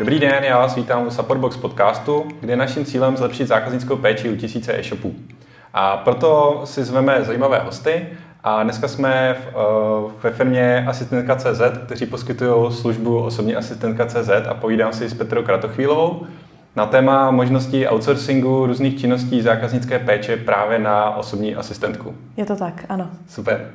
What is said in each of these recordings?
Dobrý den, já vás vítám u Supportbox podcastu, kde je naším cílem zlepšit zákaznickou péči u tisíce e-shopů. A proto si zveme zajímavé hosty a dneska jsme v, uh, ve firmě Asistentka.cz, kteří poskytují službu osobní asistentka.cz a povídám si s Petrou Kratochvílovou na téma možností outsourcingu různých činností zákaznické péče právě na osobní asistentku. Je to tak, ano. Super.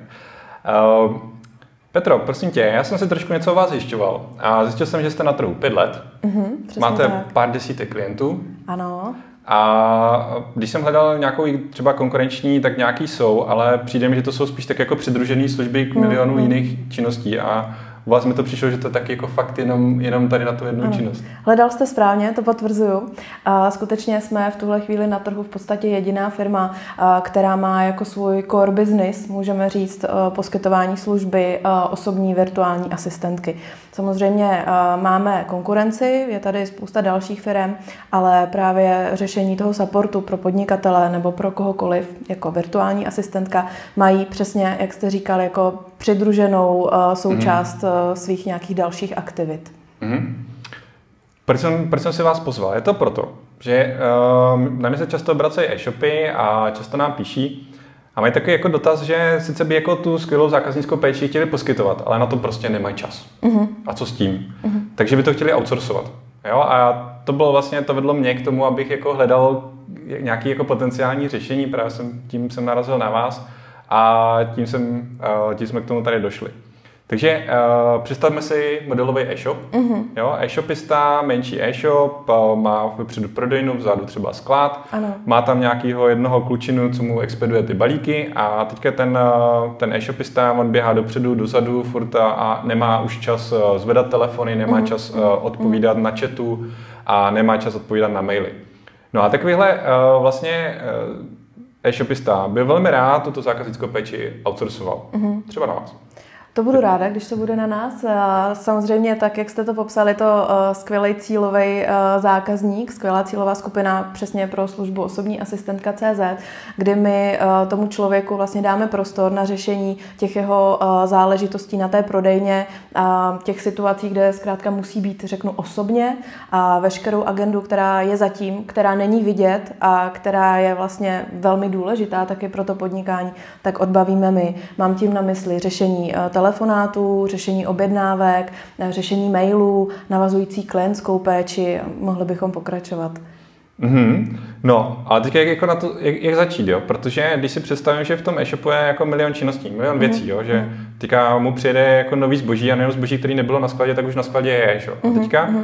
Petro, prosím tě, já jsem si trošku něco o vás zjišťoval a zjistil jsem, že jste na trhu pět let. Mm-hmm, Máte tak. pár desítek klientů. Ano. A když jsem hledal nějakou třeba konkurenční, tak nějaký jsou, ale přijde mi, že to jsou spíš tak jako přidružené služby k milionu mm-hmm. jiných činností a u vás mi to přišlo, že to je taky jako fakt jenom, jenom tady na tu jednu ano. činnost. Hledal jste správně, to potvrzuju. A skutečně jsme v tuhle chvíli na trhu v podstatě jediná firma, která má jako svůj core business, můžeme říct, poskytování služby osobní virtuální asistentky. Samozřejmě máme konkurenci, je tady spousta dalších firm, ale právě řešení toho supportu pro podnikatele nebo pro kohokoliv jako virtuální asistentka mají přesně, jak jste říkal, jako přidruženou součást mm svých nějakých dalších aktivit. Mm-hmm. Proč jsem, proč jsem si vás pozval? Je to proto, že uh, na mě se často obracejí e-shopy a často nám píší a mají takový jako dotaz, že sice by jako tu skvělou zákaznickou péči chtěli poskytovat, ale na to prostě nemají čas. Mm-hmm. A co s tím? Mm-hmm. Takže by to chtěli outsourcovat. Jo? A to bylo vlastně, to vedlo mě k tomu, abych jako hledal nějaký jako potenciální řešení, právě jsem, tím jsem narazil na vás a tím, jsem, uh, tím jsme k tomu tady došli. Takže uh, představme si modelový e-shop. Mm-hmm. Jo, e-shopista, menší e-shop, uh, má vepředu prodejnu, vzadu třeba sklad. Ano. Má tam nějakého jednoho klučinu, co mu expeduje ty balíky a teďka ten, uh, ten e-shopista, on běhá dopředu, dozadu furt a nemá už čas uh, zvedat telefony, nemá mm-hmm. čas uh, odpovídat mm-hmm. na chatu a nemá čas odpovídat na maily. No a takovýhle uh, vlastně uh, e-shopista by velmi rád tuto zákaznickou péči outsourcoval. Mm-hmm. Třeba na vás. To budu ráda, když to bude na nás. Samozřejmě, tak jak jste to popsali, to eh, skvělý cílový eh, zákazník, skvělá cílová skupina přesně pro službu osobní asistentka CZ, kdy my eh, tomu člověku vlastně dáme prostor na řešení těch jeho záležitostí na té prodejně, těch situací, kde zkrátka musí být, řeknu, osobně a veškerou agendu, která je zatím, která není vidět a která je vlastně velmi důležitá taky pro to podnikání, tak odbavíme my. Mám tím na mysli řešení telefonátů, řešení objednávek, řešení mailů, navazující klientskou péči. Mohli bychom pokračovat. Mm-hmm. No, ale teď jak, jako na to, jak, jak začít, jo? Protože když si představím, že v tom e-shopu je jako milion činností, milion mm-hmm. věcí, jo? že mhm. teďka mu přijede jako nový zboží a nejenom zboží, který nebylo na skladě, tak už na skladě je, jo? A mhm, teďka mm-hmm.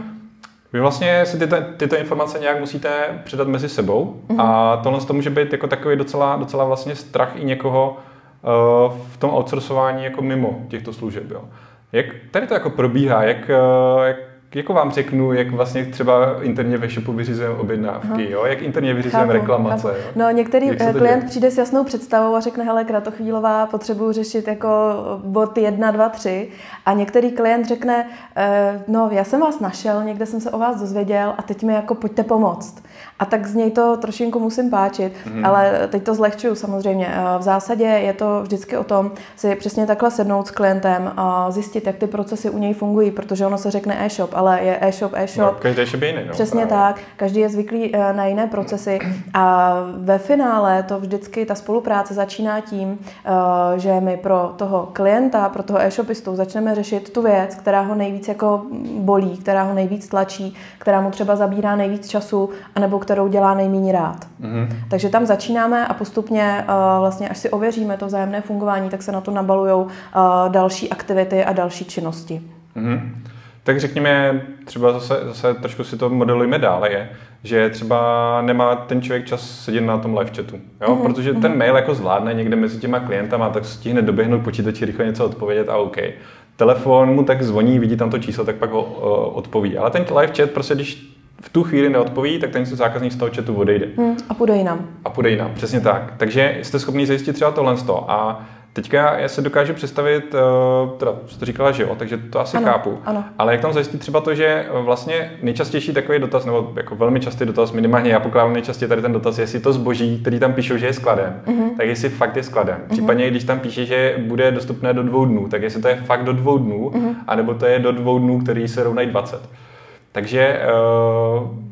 vy vlastně si tyto, tyto informace nějak musíte předat mezi sebou mm-hmm. a tohle to může být jako takový docela, docela vlastně strach i někoho, Eh, v tom outsourcování jako mimo těchto služeb. Jo. Jak tady to jako probíhá? Jak, eh, jak jako vám řeknu, jak vlastně třeba interně ve shopu vyřizujeme objednávky, jo? jak interně vyřizujeme reklamace. Chápu. Jo? No, některý klient děje? přijde s jasnou představou a řekne, hele, kratochvílová, potřebuji řešit jako bod 1, 2, 3. A některý klient řekne, no, já jsem vás našel, někde jsem se o vás dozvěděl a teď mi jako pojďte pomoct. A tak z něj to trošinku musím páčit, mm. ale teď to zlehčuju samozřejmě. Eh, v zásadě je to vždycky o tom si přesně takhle sednout s klientem a zjistit, jak ty procesy u něj fungují, protože ono se řekne e-shop, ale je e-shop, e-shop. No, každý e-shop je jiný. No, přesně právě. tak, každý je zvyklý eh, na jiné procesy a ve finále to vždycky ta spolupráce začíná tím, eh, že my pro toho klienta, pro toho e-shopistu začneme řešit tu věc, která ho nejvíc jako bolí, která ho nejvíc tlačí, která mu třeba zabírá nejvíc času, anebo kterou dělá nejméně rád. Mm-hmm. Takže tam začínáme a postupně uh, vlastně, až si ověříme to vzájemné fungování, tak se na to nabalují uh, další aktivity a další činnosti. Mm-hmm. Tak řekněme, třeba zase, zase trošku si to modelujeme dále, je, že třeba nemá ten člověk čas sedět na tom live chatu, jo? Mm-hmm. protože ten mhm. mail jako zvládne někde mezi těma klientama, tak stihne doběhnout počítači, rychle něco odpovědět a OK. Telefon mu tak zvoní, vidí tam to číslo, tak pak ho uh, odpoví. Ale ten live chat, prostě když v tu chvíli neodpoví, tak ten zákazník z toho chatu odejde. Hmm, a půjde jinam. A půjde jinam, přesně tak. Takže jste schopni zajistit třeba tohle a Teďka já se dokážu představit, eh, teda jste říkala, že jo, takže to asi ano, chápu. Ano. Ale jak tam zajistit třeba to, že vlastně nejčastější takový dotaz, nebo jako velmi častý dotaz, minimálně já pokládám nejčastěji tady ten dotaz, jestli to zboží, který tam píšou, že je skladem, uh-huh. tak jestli fakt je skladem. Uh-huh. Případně, když tam píše, že bude dostupné do dvou dnů, tak jestli to je fakt do dvou dnů, uh-huh. anebo to je do dvou dnů, který se rovnají 20. Takže uh,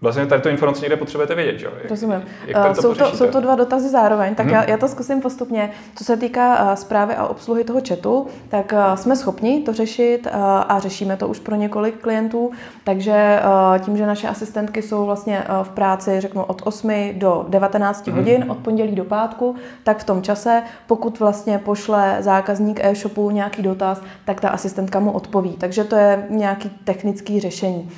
Vlastně tady tu informaci někde potřebujete vědět, že? Rozumím. Jak to jsou, to, jsou to dva dotazy zároveň, tak hmm. já, já to zkusím postupně. Co se týká uh, zprávy a obsluhy toho chatu, tak uh, jsme schopni to řešit a řešíme to už pro několik klientů, takže tím, že naše asistentky jsou vlastně v práci, řeknu, od 8 do 19 hmm. hodin, od pondělí do pátku, tak v tom čase, pokud vlastně pošle zákazník e-shopu nějaký dotaz, tak ta asistentka mu odpoví. Takže to je nějaký technický řešení.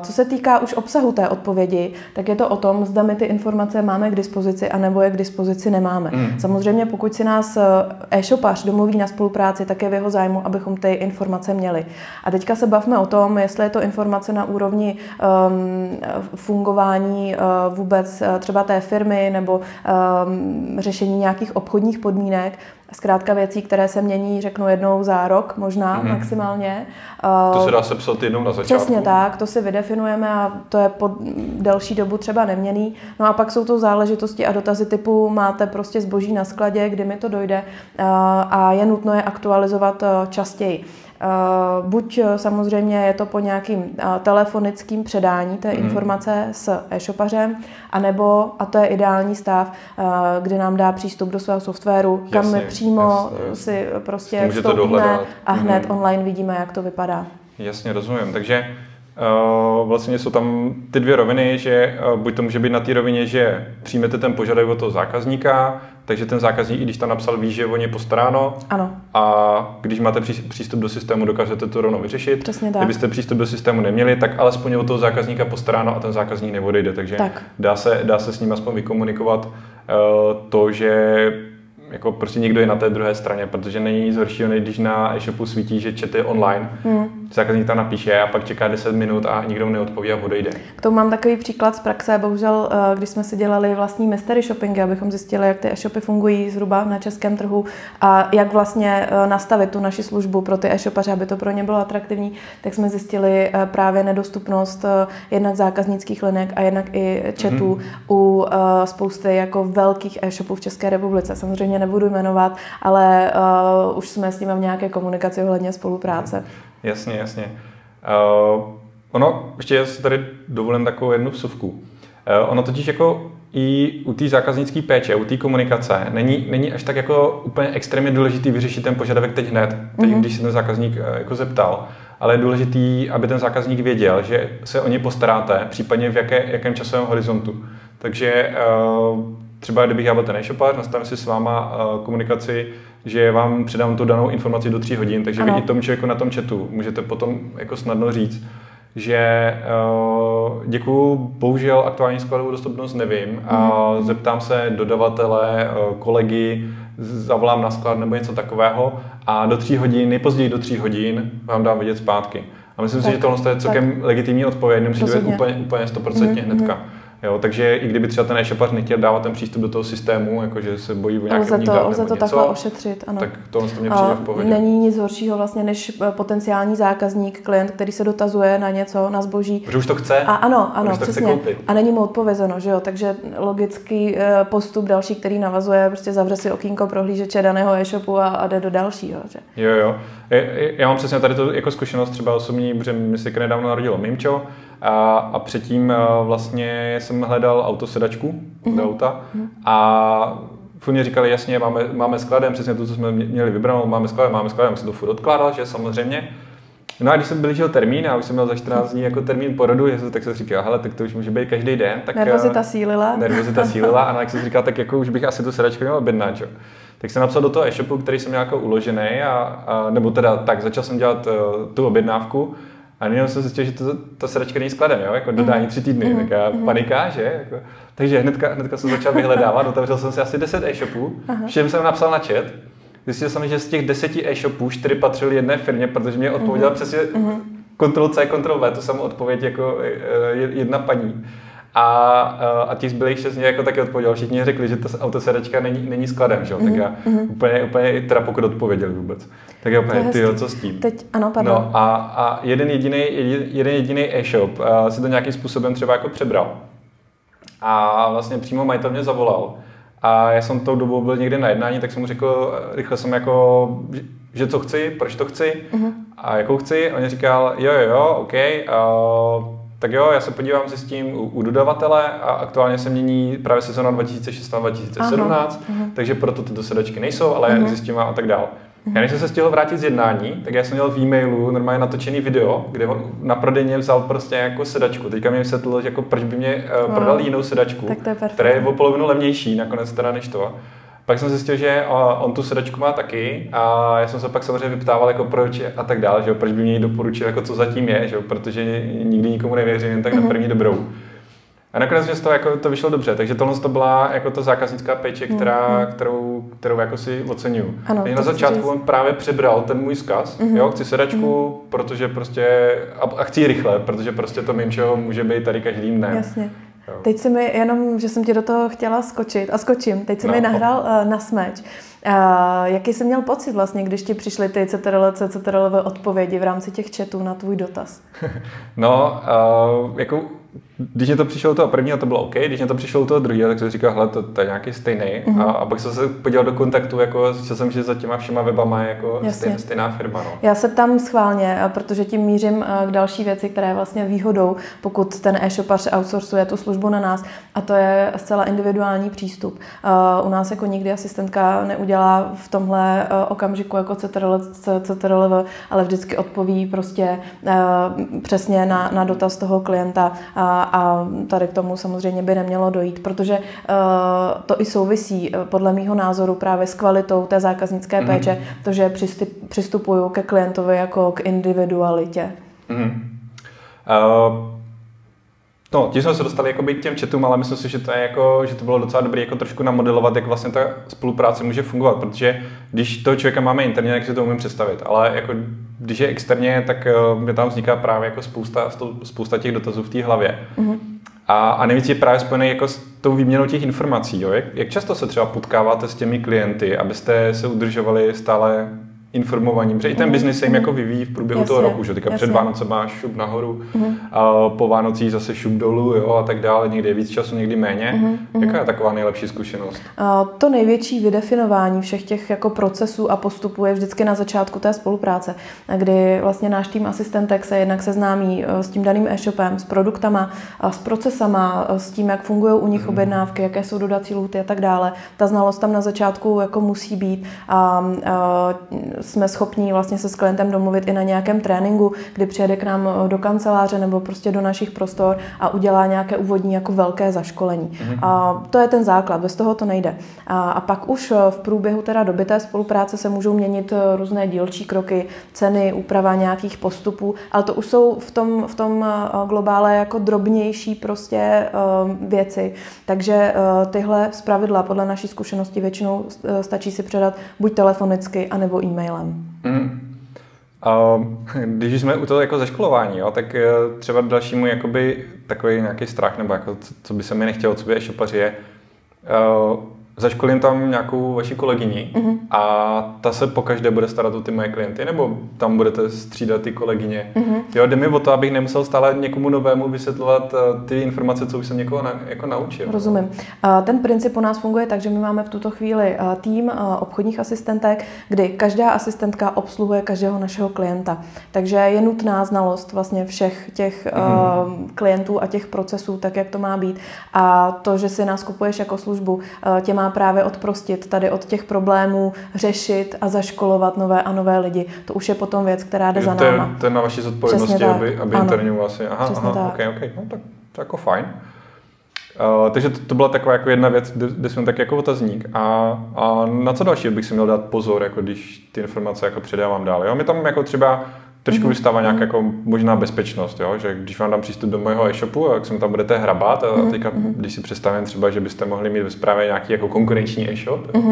Co se týká už obsahu té odpovědi, tak je to o tom, zda my ty informace máme k dispozici, anebo je k dispozici nemáme. Mm. Samozřejmě, pokud si nás eh, e-shopař domluví na spolupráci, tak je v jeho zájmu, abychom ty informace měli. A teďka se bavme o tom, jestli je to informace na úrovni um, fungování uh, vůbec uh, třeba té firmy nebo um, řešení nějakých obchodních podmínek, zkrátka věcí, které se mění, řeknu jednou za rok, možná mm-hmm. maximálně. To se dá sepsat jednou na začátku. Přesně tak, to si vydefinujeme a to je po delší dobu třeba neměný. No a pak jsou to záležitosti a dotazy typu máte prostě zboží na skladě, kdy mi to dojde a je nutno je aktualizovat častěji. Eh, buď eh, samozřejmě je to po nějakým eh, telefonickým předání té mm. informace s e-shopařem, anebo, a to je ideální stav, kdy nám dá přístup do svého softwaru, jasně, kam my přímo jasně, si prostě vstoupíme a hned mm. online vidíme, jak to vypadá. Jasně, rozumím. Takže vlastně jsou tam ty dvě roviny, že uh, buď to může být na té rovině, že přijmete ten požadavek od toho zákazníka, takže ten zákazník, i když tam napsal, ví, že o ně postaráno. Ano. A když máte přístup do systému, dokážete to rovnou vyřešit. Přesně tak. Kdybyste přístup do systému neměli, tak alespoň od toho zákazníka postaráno a ten zákazník neodejde. Takže tak. Dá, se, dá se s ním aspoň vykomunikovat uh, to, že jako prostě někdo je na té druhé straně, protože není nic horšího, než když na e-shopu svítí, že čet je online. Hmm. Zákazník tam napíše a pak čeká 10 minut a nikdo mu neodpoví a odejde. K tomu mám takový příklad z praxe. Bohužel, eh, když jsme si dělali vlastní mystery shoppingy, abychom zjistili, jak ty e-shopy fungují zhruba na českém trhu a jak vlastně eh, nastavit tu naši službu pro ty e-shopaře, aby to pro ně bylo atraktivní, tak jsme zjistili eh, právě nedostupnost jednak zákaznických linek a jednak i chatů hmm. u spousty jako velkých e-shopů v České republice. Samozřejmě nebudu jmenovat, ale uh, už jsme s nimi v nějaké komunikaci ohledně spolupráce. Jasně, jasně. Uh, ono, ještě si tady dovolím takovou jednu vsuvku. Uh, ono totiž jako i u té zákaznické péče, u té komunikace, není, není až tak jako úplně extrémně důležitý vyřešit ten požadavek teď hned, teď, mm-hmm. když se ten zákazník jako zeptal, ale je důležitý, aby ten zákazník věděl, že se o ně postaráte, případně v jaké, jakém časovém horizontu. Takže uh, třeba kdybych já byl ten e-shopář, nastavím si s váma uh, komunikaci, že vám předám tu danou informaci do tří hodin, takže ano. vy i tomu člověku na tom chatu můžete potom jako snadno říct, že uh, děkuju, bohužel aktuální skladovou dostupnost nevím a mm. zeptám se dodavatele, uh, kolegy, zavolám na sklad nebo něco takového a do tří hodin, nejpozději do tří hodin vám dám vidět zpátky. A myslím tak, si, že tohle je celkem tak. legitimní odpověď, nemusí to být úplně, úplně 100% mm, hnedka. Mm. Jo, takže i kdyby třeba ten e-shopař nechtěl dávat ten přístup do toho systému, jakože se bojí o nějaké lze to, lze to něco, takhle ošetřit, ano. Tak tohle to mě přijde v pohodě. Není nic horšího vlastně, než eh, potenciální zákazník, klient, který se dotazuje na něco, na zboží. Protože už to chce. A ano, ano, přesně. A není mu odpovězeno, že jo, takže logický eh, postup další, který navazuje, prostě zavře si okýnko prohlížeče daného e-shopu a, a jde do dalšího. Že? Jo, jo. Já mám přesně tady to jako zkušenost třeba osobní, protože mi se nedávno narodilo Mimčo, a, a předtím eh, vlastně jsem hledal autosedačku mm-hmm. do auta mm-hmm. a furt mě říkali, jasně, máme, máme skladem, přesně to, co jsme měli vybranou, máme skladem, máme skladem, jsem to furt odkládal, že samozřejmě. No a když jsem blížil termín, a už jsem měl za 14 dní jako termín porodu, tak jsem si říkal, hele, tak to už může být každý den. Tak, nervozita eh, sílila. Nervozita sílila a jak jsem si říkal, tak jako už bych asi tu sedačku měl objednat? Tak jsem napsal do toho e-shopu, který jsem měl jako uložený, a, a, nebo teda tak, začal jsem dělat uh, tu objednávku a jenom jsem zjistil, že to, to sedačka není skladem, jo? jako dodání mhm. tři týdny, mm. taká mm. panika, že? Jako, takže hnedka, hnedka jsem začal vyhledávat, otevřel jsem si asi 10 e-shopů, všem jsem napsal na chat, zjistil jsem, že z těch deseti e-shopů čtyři patřily jedné firmě, protože mě odpověděla mm. přesně mm. Ctrl C, Ctrl V, to samou odpověď jako e, e, jedna paní. A, a těch zbylých šest mě jako taky odpověděl. Všichni řekli, že ta autosedačka není, není skladem, že? Mm-hmm. tak já mm-hmm. úplně, úplně, teda pokud odpověděli vůbec. Tak já úplně, ty co s tím? Teď, ano, pardon. No a, a jeden jediný jeden jediný e-shop uh, si to nějakým způsobem třeba jako přebral. A vlastně přímo majitel mě zavolal A já jsem tou dobou byl někde na jednání, tak jsem mu řekl, rychle jsem jako, že co chci, proč to chci uh-huh. a jakou chci. On říkal, jo, jo, jo, OK, uh, tak jo, já se podívám se s tím u, u dodavatele a aktuálně se mění právě sezona 2016-2017, takže proto tyto sedačky nejsou, ale uh-huh. zjistím a tak dál. Já než jsem se stihl vrátit z jednání, tak já jsem měl v e-mailu normálně natočený video, kde on na prodejně vzal prostě jako sedačku. Teďka mi vysvětlil, že jako proč by mě uh, prodal jinou sedačku, která je o polovinu levnější nakonec teda než to. Pak jsem zjistil, že on tu sedačku má taky a já jsem se pak samozřejmě vyptával, jako proč a tak dále, že proč by mě doporučil, jako co zatím je, že protože nikdy nikomu nevěřím, jen tak mm-hmm. na mhm. první dobrou. A nakonec že to, jako, to vyšlo dobře, takže tohle to byla jako ta zákaznická péče, která, mm. kterou, kterou jako si oceňuju. Ano, na začátku on právě přebral ten můj zkaz, mm-hmm. jo, chci sedačku, mm. protože prostě, a, a chci rychle, protože prostě to mým čeho může být tady každým dnem. Jasně. Jo. Teď si mi jenom, že jsem ti do toho chtěla skočit a skočím, teď si no. mi nahrál uh, na smeč. Uh, jaký jsi měl pocit vlastně, když ti přišly ty CTRL, CTRL odpovědi v rámci těch chatů na tvůj dotaz? no, uh, jako když mě to přišlo toho prvního, to bylo OK, když mě to přišlo toho druhého, tak jsem říkal, hele, to, to je nějaký stejný. Mm-hmm. A, a, pak jsem se podíval do kontaktu, jako zjistil jsem, že za těma všema webama je jako stejná, stejná firma. No. Já se tam schválně, protože tím mířím k další věci, která je vlastně výhodou, pokud ten e-shopař outsourcuje tu službu na nás, a to je zcela individuální přístup. U nás jako nikdy asistentka neudělá v tomhle okamžiku jako CTRL, CTRL, ale vždycky odpoví prostě přesně na, na dotaz toho klienta a, tady k tomu samozřejmě by nemělo dojít, protože uh, to i souvisí uh, podle mého názoru právě s kvalitou té zákaznické mm-hmm. péče, to, že přistupuju ke klientovi jako k individualitě. Mm-hmm. Uh... No, tím jsme se dostali jakoby k těm chatům, ale myslím si, že to, je jako, že to bylo docela dobré jako trošku namodelovat, jak vlastně ta spolupráce může fungovat, protože když toho člověka máme interně, tak si to umím představit, ale jako když je externě, tak uh, mi tam vzniká právě jako spousta, spousta těch dotazů v té hlavě. Mm-hmm. A, a nejvíc je právě spojený jako s tou výměnou těch informací. Jo? Jak, jak často se třeba potkáváte s těmi klienty, abyste se udržovali stále informovaní, protože i ten mhm, biznis se jim jako vyvíjí v průběhu jasně, toho roku, že teďka před Vánoce máš šup nahoru, uh-huh. a po Vánocích zase šup dolů jo, a tak dále, někdy je víc času, někdy méně. Uh-huh. Jaká je taková nejlepší zkušenost? Uh, to největší vydefinování všech těch jako procesů a postupů je vždycky na začátku té spolupráce, kdy vlastně náš tým asistentek se jednak seznámí e, s tím daným e-shopem, s produktama, s procesama, s tím, jak fungují u nich uh-huh. objednávky, jaké jsou dodací lhuty a tak dále. Ta znalost tam na začátku jako musí být. A, a jsme schopni vlastně se s klientem domluvit i na nějakém tréninku, kdy přijede k nám eh, do kanceláře nebo prostě do našich prostor a udělá nějaké úvodní jako velké zaškolení. Mm-hmm. A to je ten základ, bez toho to nejde. A, a pak už eh, v průběhu teda doby té spolupráce se můžou měnit eh, různé dílčí kroky, ceny, úprava nějakých postupů, ale to už jsou v tom, v tom globále jako drobnější prostě věci. Takže tyhle zpravidla podle naší zkušenosti většinou stačí si předat buď telefonicky, anebo e-mail mailem. Mm. A když jsme u toho jako zaškolování, jo, tak eh, třeba dalšímu jakoby takový nějaký strach, nebo jako, co by se mi nechtělo, co by e-shopaři je, uh, zaškolím tam nějakou vaši kolegyni mm-hmm. a ta se pokaždé bude starat o ty moje klienty, nebo tam budete střídat ty kolegyně. Mm-hmm. Jo, jde mi o to, abych nemusel stále někomu novému vysvětlovat eh, ty informace, co už jsem někoho na, jako naučil. Rozumím. Ten princip u nás funguje tak, že my máme v tuto chvíli eh, tým eh, obchodních asistentek, kdy každá asistentka obsluhuje každého našeho klienta. Takže je nutná znalost vlastně všech těch mm-hmm. klientů a těch procesů, tak jak to má být. A to, že si nás kupuješ jako službu, tě má právě odprostit tady od těch problémů, řešit a zaškolovat nové a nové lidi. To už je potom věc, která jde za náma. To je na vaší zodpovědnosti, aby, aby interně vlastně. Aha, Přesně aha, tak. okay, okay. No, tak to je jako fajn. Uh, takže to, to byla taková jako jedna věc, kde, kde jsem tak jako otazník. A, a na co další bych si měl dát pozor, jako když ty informace jako předávám dál. Jo? My tam jako třeba trošku mhm. vystává nějaká mhm. jako možná bezpečnost, jo? že když vám dám přístup do mého e-shopu, jak se tam budete hrabat a mhm, teďka, když si představím třeba, že byste mohli mít ve zprávě nějaký jako konkurenční e-shop, jo?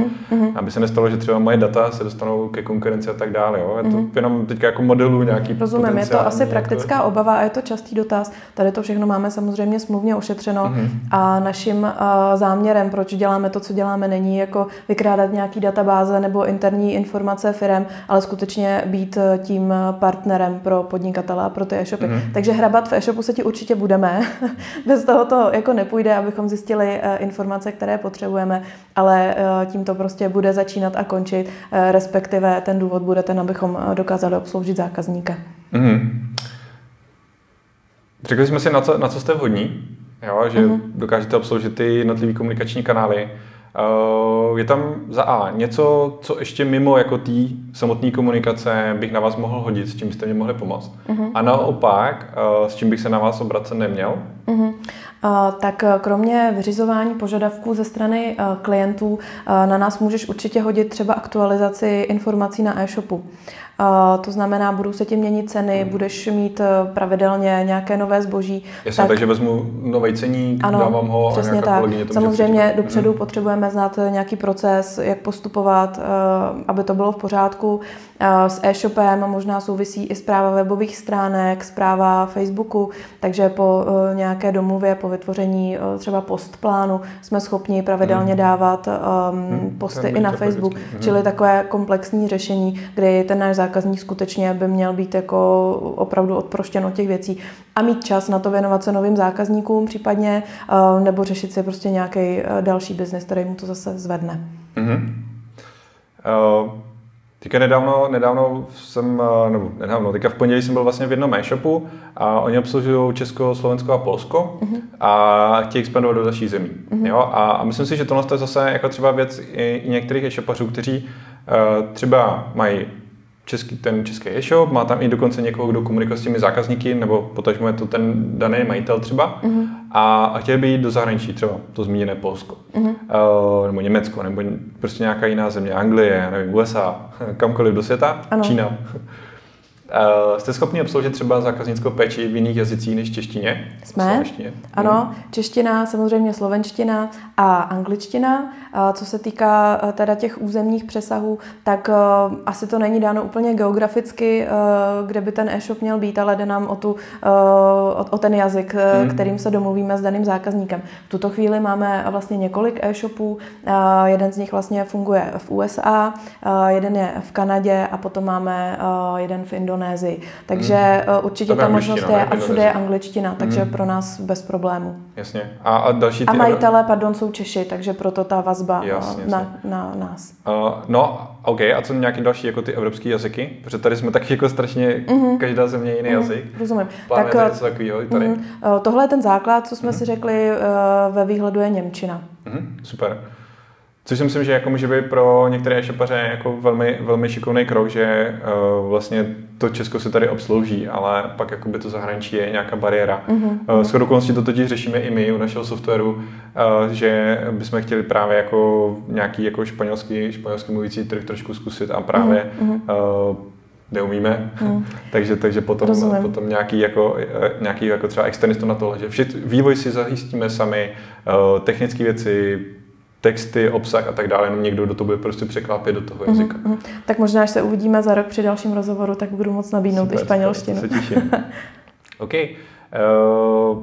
aby se nestalo, že třeba moje data se dostanou ke konkurenci a tak dále. Jo? Je to jenom teďka jako modelu nějaký Rozumím, je to asi praktická to... obava a je to častý dotaz. Tady to všechno máme samozřejmě smluvně ošetřeno a naším uh, záměrem, proč děláme to, co děláme, není jako vykrádat nějaký databáze nebo interní informace firem, ale skutečně být tím part partnerem pro podnikatele a pro ty e-shopy. Mm-hmm. Takže hrabat v e-shopu se ti určitě budeme. Bez toho to jako nepůjde, abychom zjistili informace, které potřebujeme, ale tím to prostě bude začínat a končit, respektive ten důvod bude ten, abychom dokázali obsloužit zákazníka. Mm-hmm. Řekli jsme si, na co, na co jste vhodní, jo? že uh-huh. dokážete obsloužit ty jednotlivé komunikační kanály. Uh, je tam za A něco, co ještě mimo jako té samotné komunikace bych na vás mohl hodit, s čím byste mě mohli pomoct. Uh-huh. A naopak, uh, s čím bych se na vás obracet neměl? Uh-huh. Uh, tak kromě vyřizování požadavků ze strany klientů na nás můžeš určitě hodit třeba aktualizaci informací na e-shopu. To znamená, budou se ti měnit ceny, hmm. budeš mít eh, pravidelně nějaké nové zboží. Jasně, tak, takže vezmu nový ceník, ano, dávám ho přesně a tak. To Samozřejmě dopředu hmm. potřebujeme znát nějaký proces, jak postupovat, eh, aby to bylo v pořádku. Eh, s e-shopem možná souvisí i zpráva webových stránek, zpráva Facebooku, takže po nějaké domluvě, po vytvoření třeba postplánu jsme schopni pravidelně hmm. dávat um, posty i na Facebook, hmm. čili takové komplexní řešení, kdy ten náš zákazník skutečně by měl být jako opravdu odproštěn od těch věcí a mít čas na to věnovat se novým zákazníkům případně, eh, nebo řešit si prostě nějaký eh, další biznis, který mu to zase zvedne. Mm-hmm. Uh... Teďka nedávno, nedávno jsem, nebo nedávno, teďka v pondělí jsem byl vlastně v jednom e-shopu a oni obslužují Česko, Slovensko a Polsko uh-huh. a chtějí expandovat do dalších zemí. Uh-huh. Jo? A, a myslím si, že tohle je zase jako třeba věc i, i některých e-shopařů, kteří uh, třeba mají český, ten český e-shop, má tam i dokonce někoho, kdo komunikuje s těmi zákazníky, nebo potažmo je to ten daný majitel třeba, uh-huh. a, a chtěl by jít do zahraničí, třeba to zmíněné Polsko, uh-huh. uh, nebo Německo, nebo prostě nějaká jiná země, Anglie, nevím, USA, kamkoliv do světa, ano. Čína. Uh, jste schopni obsloužit třeba zákaznickou péči v jiných jazycích než češtině? Jsme. Ano, hmm. čeština, samozřejmě slovenština a angličtina. Co se týká eh, teda těch územních přesahů, tak asi to není dáno úplně geograficky, kde by ten e-shop měl být, ale jde nám o, tu, o, o ten jazyk, hmm. kterým se domluvíme s daným zákazníkem. V tuto chvíli máme vlastně několik e-shopů. Jeden z nich vlastně funguje v USA, jeden je v Kanadě a potom máme jeden v Indonésii. Takže hmm. určitě ta možnost je a všude je angličtina, takže hmm. pro nás bez problému. Jasně. A, a další ty... A majitele, pardon, jsou Češi, takže proto ta vazba vazba jasně, na, jasně. na nás. Uh, no, OK, a co nějaký další jako ty evropské jazyky? Protože tady jsme taky jako strašně, mm-hmm. každá země jiný mm-hmm. jazyk. Rozumím. Plánujete tak, něco takového i tady? Mm-hmm. Tohle je ten základ, co jsme mm-hmm. si řekli, uh, ve výhledu je Němčina. Mm-hmm. Super. Což si myslím, že jako může být pro některé šepaře jako velmi, velmi šikovný krok, že uh, vlastně to Česko se tady obslouží, ale pak jako by to zahraničí je nějaká bariéra. Mm-hmm. Uh, s okolností to totiž řešíme i my u našeho softwaru, uh, že bychom chtěli právě jako nějaký jako španělský, španělský mluvící trh trošku zkusit a právě mm-hmm. uh, neumíme, mm. takže, takže potom, potom nějaký, jako, nějaký jako třeba externistu na tohle, že vývoj si zajistíme sami, technické věci, texty, obsah a tak dále, jenom někdo, kdo to bude prostě překlápět do toho mhm, jazyka. Mm-hmm. Tak možná, až se uvidíme za rok při dalším rozhovoru, tak budu moc nabídnout super, i španělštinu. Super, se těším. OK. Uh,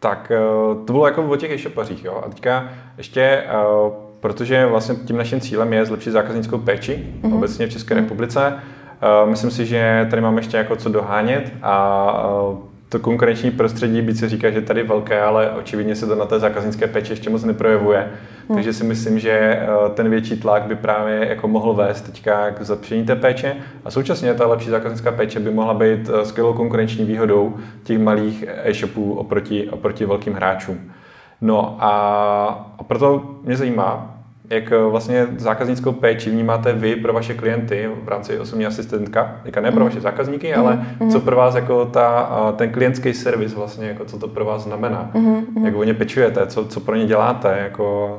tak uh, to bylo jako o těch e-shopařích, jo. A teďka ještě, uh, protože vlastně tím naším cílem je zlepšit zákaznickou péči mm-hmm. obecně v České mm-hmm. republice, uh, myslím si, že tady máme ještě jako co dohánět a uh, to konkurenční prostředí, byť se říká, že tady velké, ale očividně se to na té zákaznické péči ještě moc neprojevuje. Hmm. Takže si myslím, že eh, ten větší tlak by právě jako mohl vést teďka k zlepšení té péče a současně ta lepší zákaznická péče by mohla být eh, skvělou konkurenční výhodou těch malých e-shopů oproti, oproti velkým hráčům. No a, a proto mě zajímá, jak eh, vlastně zákaznickou péči vnímáte vy pro vaše klienty v rámci osobní asistentka, teďka ne pro mhm. vaše zákazníky, mm-hmm. ale mhm. co pro vás jako ta, ten klientský servis vlastně, jako co to pro vás znamená, mm-hmm. jak o ně pečujete, co, co pro ně děláte, jako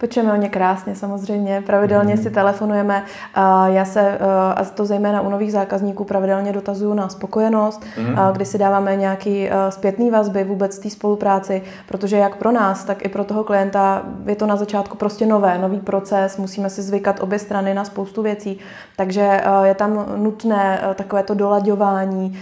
Pečujeme o ně krásně samozřejmě, pravidelně mm. si telefonujeme. Já se, a to zejména u nových zákazníků, pravidelně dotazuju na spokojenost, mm. kdy si dáváme nějaký zpětný vazby vůbec té spolupráci, protože jak pro nás, tak i pro toho klienta je to na začátku prostě nové, nový proces, musíme si zvykat obě strany na spoustu věcí, takže je tam nutné takové to dolaďování,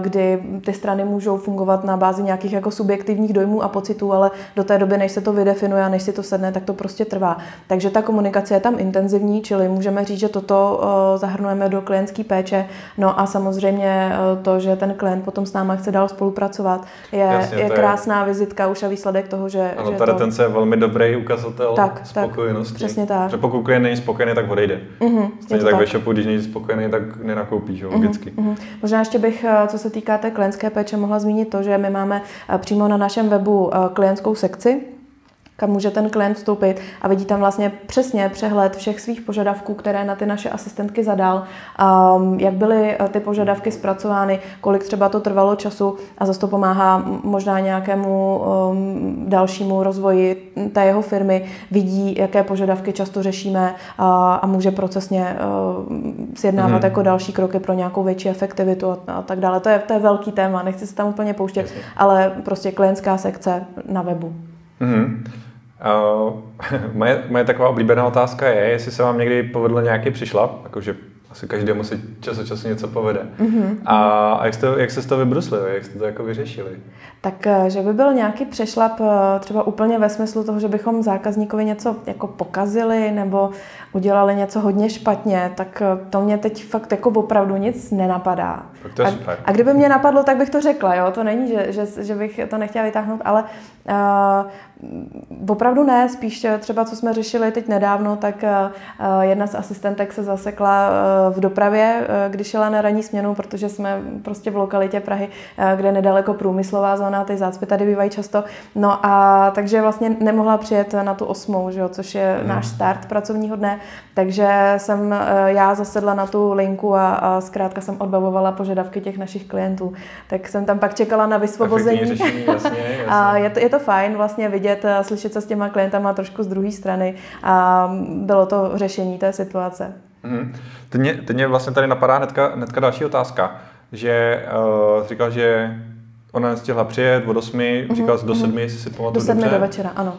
kdy ty strany můžou fungovat na bázi nějakých jako subjektivních dojmů a pocitů, ale do té doby, než se to vydefinuje a než si to sedne, tak to prostě prostě trvá. Takže ta komunikace je tam intenzivní, čili můžeme říct, že toto zahrnujeme do klientské péče. No a samozřejmě to, že ten klient potom s náma chce dál spolupracovat, je, Jasně, je krásná je... vizitka už a výsledek toho, že. Ano, že ta retence to... je velmi dobrý ukazatel tak, spokojenosti. Tak, přesně tak. Že pokud klient není spokojený, tak odejde. Mm-hmm, Stejně tak, tak ve shopu, když není spokojený, tak nenakoupí, že? logicky. Mm-hmm. Možná ještě bych, co se týká té klientské péče, mohla zmínit to, že my máme přímo na našem webu klientskou sekci, kam může ten klient vstoupit a vidí tam vlastně přesně přehled všech svých požadavků, které na ty naše asistentky zadal, um, jak byly eh, ty požadavky zpracovány, kolik třeba to trvalo času a zase to pomáhá možná nějakému um, dalšímu rozvoji té jeho firmy, vidí, jaké požadavky často řešíme a, a může procesně uh, sjednávat mm. jako další kroky pro nějakou větší efektivitu a, a tak dále. To je, to je velký téma, nechci se tam úplně pouštět, Jasně. ale prostě klientská sekce na webu. Mm. Uh, moje, moje taková oblíbená otázka je, jestli se vám někdy povedl nějaký přišlap, jakože asi každému se čas od času něco povede. Mm-hmm. A, a jak, jste, jak se z toho vybruslili, jak jste to jako vyřešili? Tak, eh, že by byl nějaký přešlap eh, třeba úplně ve smyslu toho, že bychom zákazníkovi něco jako pokazili nebo udělali něco hodně špatně, tak eh, to mě teď fakt jako opravdu nic nenapadá. Tak to je a, super. a kdyby mě napadlo, tak bych to řekla, jo? To není, že, že, že bych to nechtěla vytáhnout, ale uh, opravdu ne, spíš třeba, co jsme řešili teď nedávno, tak uh, jedna z asistentek se zasekla uh, v dopravě, uh, když šla na ranní směnu, protože jsme prostě v lokalitě Prahy, uh, kde nedaleko průmyslová zóna, ty zácpy tady bývají často. No a takže vlastně nemohla přijet na tu osmou, že jo, což je hmm. náš start pracovního dne, takže jsem já zasedla na tu linku a, a zkrátka jsem odbavovala požadavky těch našich klientů. Tak jsem tam pak čekala na vysvobození. Řešení, jasně, jasně. a je to, je to fajn vlastně vidět, slyšet se s těma klientama trošku z druhé strany a bylo to řešení té situace. Mm. Teď, mě, teď mě vlastně tady napadá hnedka, hnedka další otázka, že uh, říkal, že ona nestihla přijet od 8, mm-hmm. říkal do 7, mm-hmm. jestli si pamatuju Do 7 dobře. do večera, ano.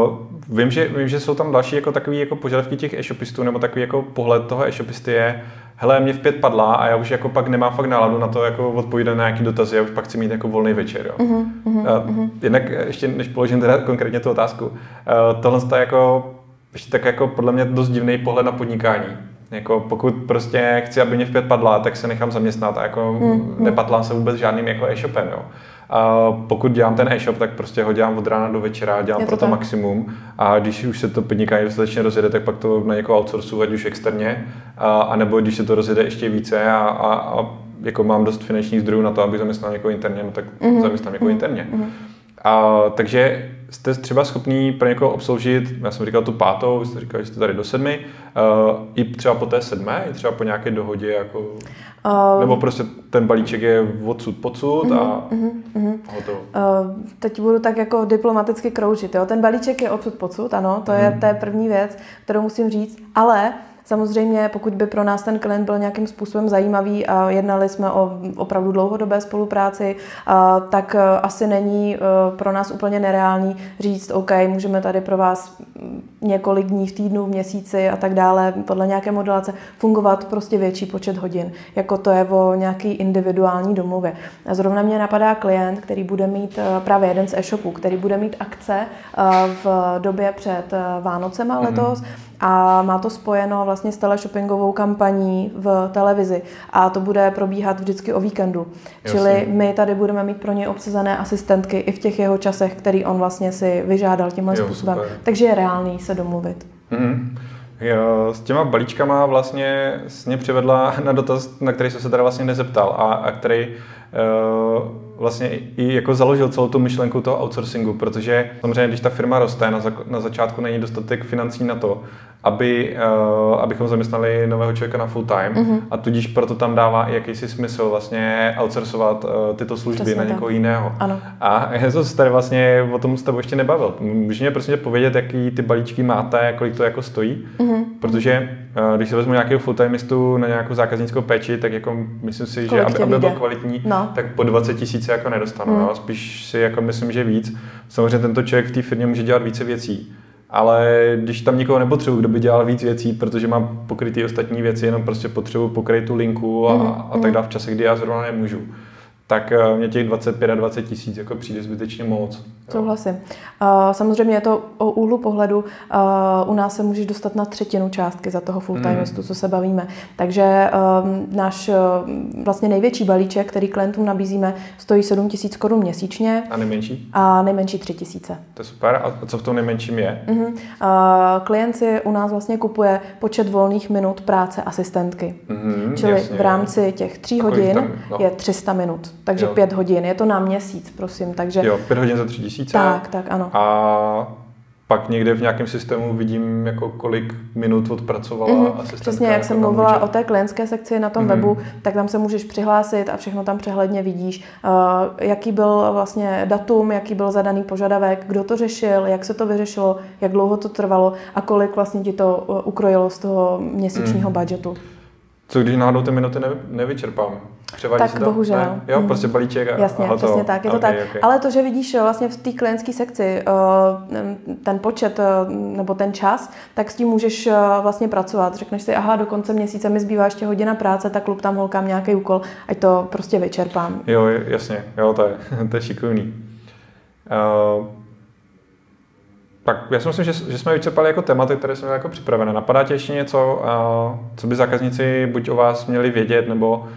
Uh, vím, že, vím, že jsou tam další jako takový jako požadavky těch e-shopistů, nebo takový jako pohled toho e-shopisty je, hele, mě v pět padla a já už jako pak nemám fakt náladu na to jako odpovídat na nějaký dotazy, já už pak chci mít jako volný večer. Jo. Uh-huh, uh-huh. Uh, jednak ještě, než položím teda konkrétně tu otázku, uh, tohle je jako ještě tak jako podle mě dost divný pohled na podnikání. Jako pokud prostě chci, aby mě v pět padla, tak se nechám zaměstnat a jako mm, nepatlám se vůbec žádným jako e-shopem. Jo. A pokud dělám ten e-shop, tak prostě ho dělám od rána do večera, dělám to pro to tak. maximum a když už se to podnikání dostatečně rozjede, tak pak to na někoho outsourcu, ať už externě, a, a nebo když se to rozjede ještě více a, a, a jako mám dost finančních zdrojů na to, aby zaměstnal někoho interně, no tak mm-hmm. zaměstnám někoho mm-hmm. interně. Mm-hmm. A, takže jste třeba schopný pro někoho obsloužit, já jsem říkal tu pátou, vy jste říkali, že jste tady do sedmi, uh, i třeba po té sedmé, i třeba po nějaké dohodě, jako, uh, nebo prostě ten balíček je odsud pocud uh, a uh, uh, hotovo. Uh, teď budu tak jako diplomaticky kroužit, jo? ten balíček je odsud pocud, ano, to uh, je, to je první věc, kterou musím říct, ale Samozřejmě, pokud by pro nás ten klient byl nějakým způsobem zajímavý a jednali jsme o opravdu dlouhodobé spolupráci, tak e, asi není e, pro nás úplně nereálný říct, OK, můžeme tady pro vás několik dní v týdnu, v měsíci a tak dále, podle nějaké modelace, fungovat prostě větší počet hodin, jako to je o nějaký individuální domluvě. A zrovna mě napadá klient, který bude mít e, právě jeden z e-shopů, který bude mít akce v době před Vánocema letos, mm-hmm a má to spojeno vlastně s teleshoppingovou kampaní v televizi a to bude probíhat vždycky o víkendu. Jasně. Čili my tady budeme mít pro něj obsazené asistentky i v těch jeho časech, který on vlastně si vyžádal tímhle jo, způsobem. Super. Takže je reálný se domluvit. Mm-hmm. Jo, s těma balíčkama vlastně mě přivedla na dotaz, na který jsem se teda vlastně nezeptal a, a který uh, vlastně i jako založil celou tu myšlenku toho outsourcingu, protože samozřejmě, když ta firma roste, na, za, na začátku není dostatek financí na to, aby, uh, abychom zaměstnali nového člověka na full time mm-hmm. a tudíž proto tam dává i jakýsi smysl vlastně outsourcovat uh, tyto služby Přesně na někoho tak. jiného. Ano. A já jsem se tady vlastně o tom s tebou ještě nebavil. Můžeš mě prostě povědět, jaký ty balíčky máte, kolik to jako stojí? Mm-hmm. Protože když se vezmu nějakého full timeistu na nějakou zákaznickou péči, tak jako myslím si, kolik že aby, aby byl kvalitní, no. tak po 20 tisíc jako nedostanu. Mm. No? Spíš si jako myslím, že víc. Samozřejmě tento člověk v té firmě může dělat více věcí ale když tam nikoho nepotřebuji, kdo by dělal víc věcí, protože mám pokrytý ostatní věci, jenom prostě potřebuji pokryt tu linku a, mm, a tak mhm. dále v čase, kdy já zrovna nemůžu, tak eh, mě těch 25 a 20 tisíc jako přijde zbytečně moc. Souhlasím. Samozřejmě je to o úhlu pohledu. U nás se můžeš dostat na třetinu částky za toho full timeistu, hmm. co se bavíme. Takže um, náš vlastně největší balíček, který klientům nabízíme, stojí 7 tisíc korun měsíčně. A nejmenší? A nejmenší 3 tisíce. To je super. A co v tom nejmenším je? Uh-huh. Klient si u nás vlastně kupuje počet volných minut práce asistentky. Uh-huh, Čili jasně, v rámci těch tří hodin tam, no. je 300 minut. Takže jo. 5 hodin. Je to na měsíc, prosím. Takže... Jo, 5 hodin za 3 tisíce. Tak, tak, ano. A pak někde v nějakém systému vidím, jako kolik minut odpracovala mm-hmm. asistentka. Přesně, jak jsem mluvila může... o té klientské sekci na tom mm-hmm. webu, tak tam se můžeš přihlásit a všechno tam přehledně vidíš, uh, jaký byl vlastně datum, jaký byl zadaný požadavek, kdo to řešil, jak se to vyřešilo, jak dlouho to trvalo a kolik vlastně ti to uh, ukrojilo z toho měsíčního mm. budgetu. Co když náhodou ty minuty ne, nevyčerpám? Převadí tak to? bohužel. Ne? Jo, mm. prostě balíček a Jasně, a přesně tak, je to okay, tak. Okay. Ale to, že vidíš eh, vlastně v té klientské sekci eh, ten počet eh, nebo ten čas, tak s tím můžeš vlastně pracovat. Řekneš si, aha, do konce měsíce mi zbývá ještě hodina práce, tak klub tam holkám nějaký úkol, ať to prostě vyčerpám. Jo, jasně, jo, to je, to je šikovný. Uh, tak já si myslím, že, že jsme vyčerpali jako tématy, které jsme jako připravené. Napadá tě ještě něco, co by zákazníci buď o vás měli vědět, nebo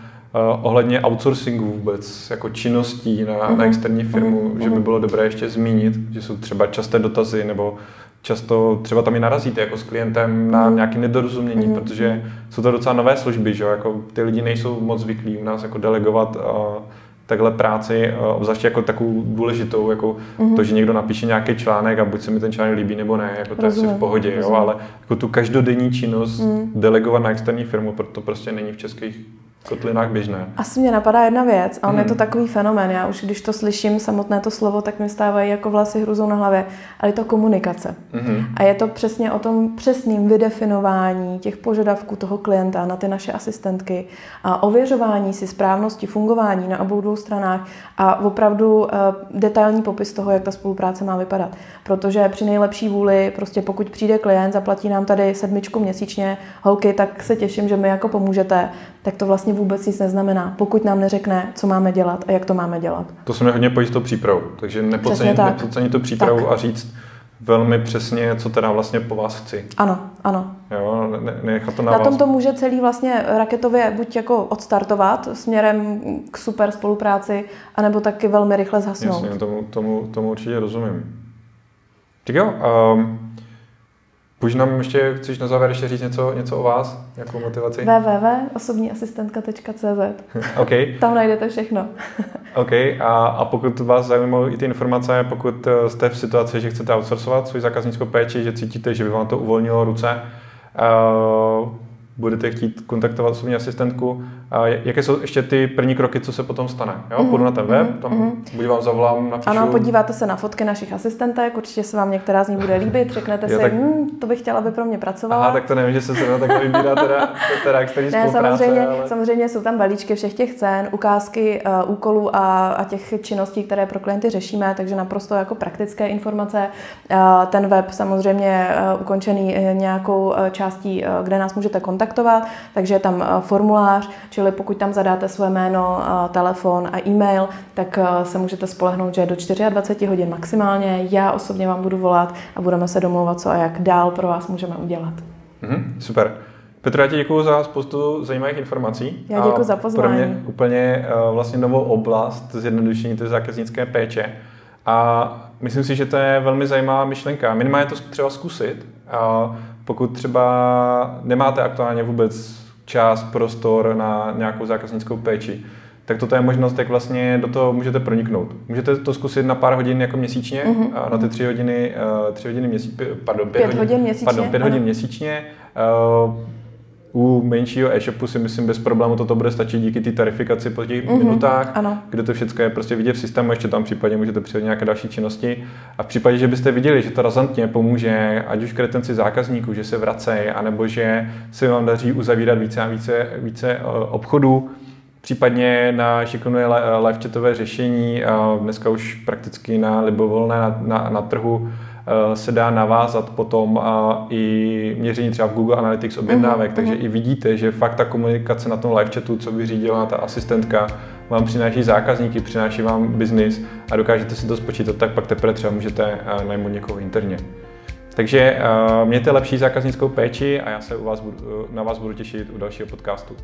ohledně outsourcingu vůbec, jako činností na, mm-hmm. na mhm. externí firmu, mm-hmm. že by mhm. bylo dobré ještě zmínit, že jsou třeba časté dotazy, nebo často třeba tam i narazíte jako s klientem na nějaké nedorozumění, mm. protože jsou to docela nové služby, že jako ty lidi nejsou moc zvyklí u nás jako delegovat uh, takhle práci, eh, obzvláště jako takovou důležitou, jako mm-hmm. to, že někdo napíše nějaký článek a buď se mi ten článek líbí nebo ne, jako to je asi v pohodě, jo, ale jako tu každodenní činnost mm. delegovat na externí firmu, proto prostě není v českých kotlinách běžné. Asi mě napadá jedna věc a on hmm. je to hmm. takový fenomén. Já už když to slyším, samotné to slovo, tak mi stávají jako vlasy hruzou na hlavě. Ale je to komunikace. Hmm. A je to přesně o tom přesným vydefinování těch požadavků toho klienta na ty naše asistentky a ověřování si správnosti fungování na obou dvou stranách a opravdu uh, detailní popis toho, jak ta spolupráce má vypadat. Protože při nejlepší vůli, prostě pokud přijde klient, zaplatí nám tady sedmičku měsíčně, holky, tak se těším, že mi jako pomůžete, tak to vlastně vůbec nic neznamená, pokud nám neřekne, co máme dělat a jak to máme dělat. To se mi hodně pojí s tou přípravou, takže nepodcenit, nepodcenit tu přípravu tak. a říct velmi přesně, co teda vlastně po vás chci. Ano, ano. Jo, ne, nechat to na, na vás. tom to může celý vlastně raketově buď jako odstartovat směrem k super spolupráci, anebo taky velmi rychle zhasnout. Jasně, tomu, tomu, tomu určitě rozumím. Tak jo, um, Půjď nám ještě, chceš na závěr ještě říct něco, něco o vás, jakou motivaci? www.osobníasistentka.cz okay. Tam najdete všechno. OK, a, a pokud vás zajímají i ty informace, pokud eh, jste v situaci, že chcete outsourcovat svou zákaznickou péči, že cítíte, že by vám to uvolnilo ruce, uh, budete chtít kontaktovat osobní asistentku, jaké jsou ještě ty první kroky, co se potom stane? Jo? Mm, Půjdu na ten web, mm, tam mm. buď vám zavolám, napíšu. Ano, podíváte se na fotky našich asistentek, určitě se vám některá z nich bude líbit, řeknete jo, si, tak... hm, to bych chtěla, aby pro mě pracovala. Aha, tak to nevím, že se zrovna tak vybírá teda, teda externí ne, samozřejmě, ale... samozřejmě jsou tam balíčky všech těch cen, ukázky uh, úkolů a, a těch činností, které pro klienty řešíme, takže naprosto jako praktické informace. Uh, ten web samozřejmě uh, ukončený nějakou uh, částí, uh, kde nás můžete kontaktovat, takže je tam uh, formulář, Čili pokud tam zadáte své jméno, telefon a e-mail, tak se můžete spolehnout, že do 24 hodin maximálně. Já osobně vám budu volat a budeme se domlouvat, co a jak dál pro vás můžeme udělat. Mm-hmm, super. Petro, já ti děkuji za spoustu zajímavých informací. Já děkuji za pozvání. Pro mě úplně vlastně novou oblast zjednodušení té zákaznické péče. A myslím si, že to je velmi zajímavá myšlenka. Minimálně to třeba zkusit. A pokud třeba nemáte aktuálně vůbec čas, prostor na nějakou zákaznickou péči, tak toto je možnost, jak vlastně do toho můžete proniknout. Můžete to zkusit na pár hodin jako měsíčně, mm-hmm. na ty tři hodiny, uh, tři hodiny měsíčně, pardon, pět, pět hodin, hodin měsíčně. Pardon, pět hodin měsíčně. U menšího e-shopu si myslím bez problému toto bude stačit díky té tarifikaci po těch mm-hmm, minutách, ano. kde to všechno je prostě vidět v systému, ještě tam případně můžete přidat nějaké další činnosti. A v případě, že byste viděli, že to razantně pomůže, ať už k retenci zákazníků, že se vracejí, anebo že se vám daří uzavírat více a více, více eh, obchodů, případně na šikovné live chatové řešení, dneska už prakticky na libovolné na, na, na trhu, se dá navázat potom i měření třeba v Google Analytics objednávek, mm-hmm. takže mhm. i vidíte, že fakt ta komunikace na tom live chatu, co vyřídila ta asistentka, vám přináší zákazníky, přináší vám biznis a dokážete si to spočítat, tak pak teprve třeba můžete najmout někoho interně. Takže mějte lepší zákaznickou péči a já se u vás budu, na vás budu těšit u dalšího podcastu.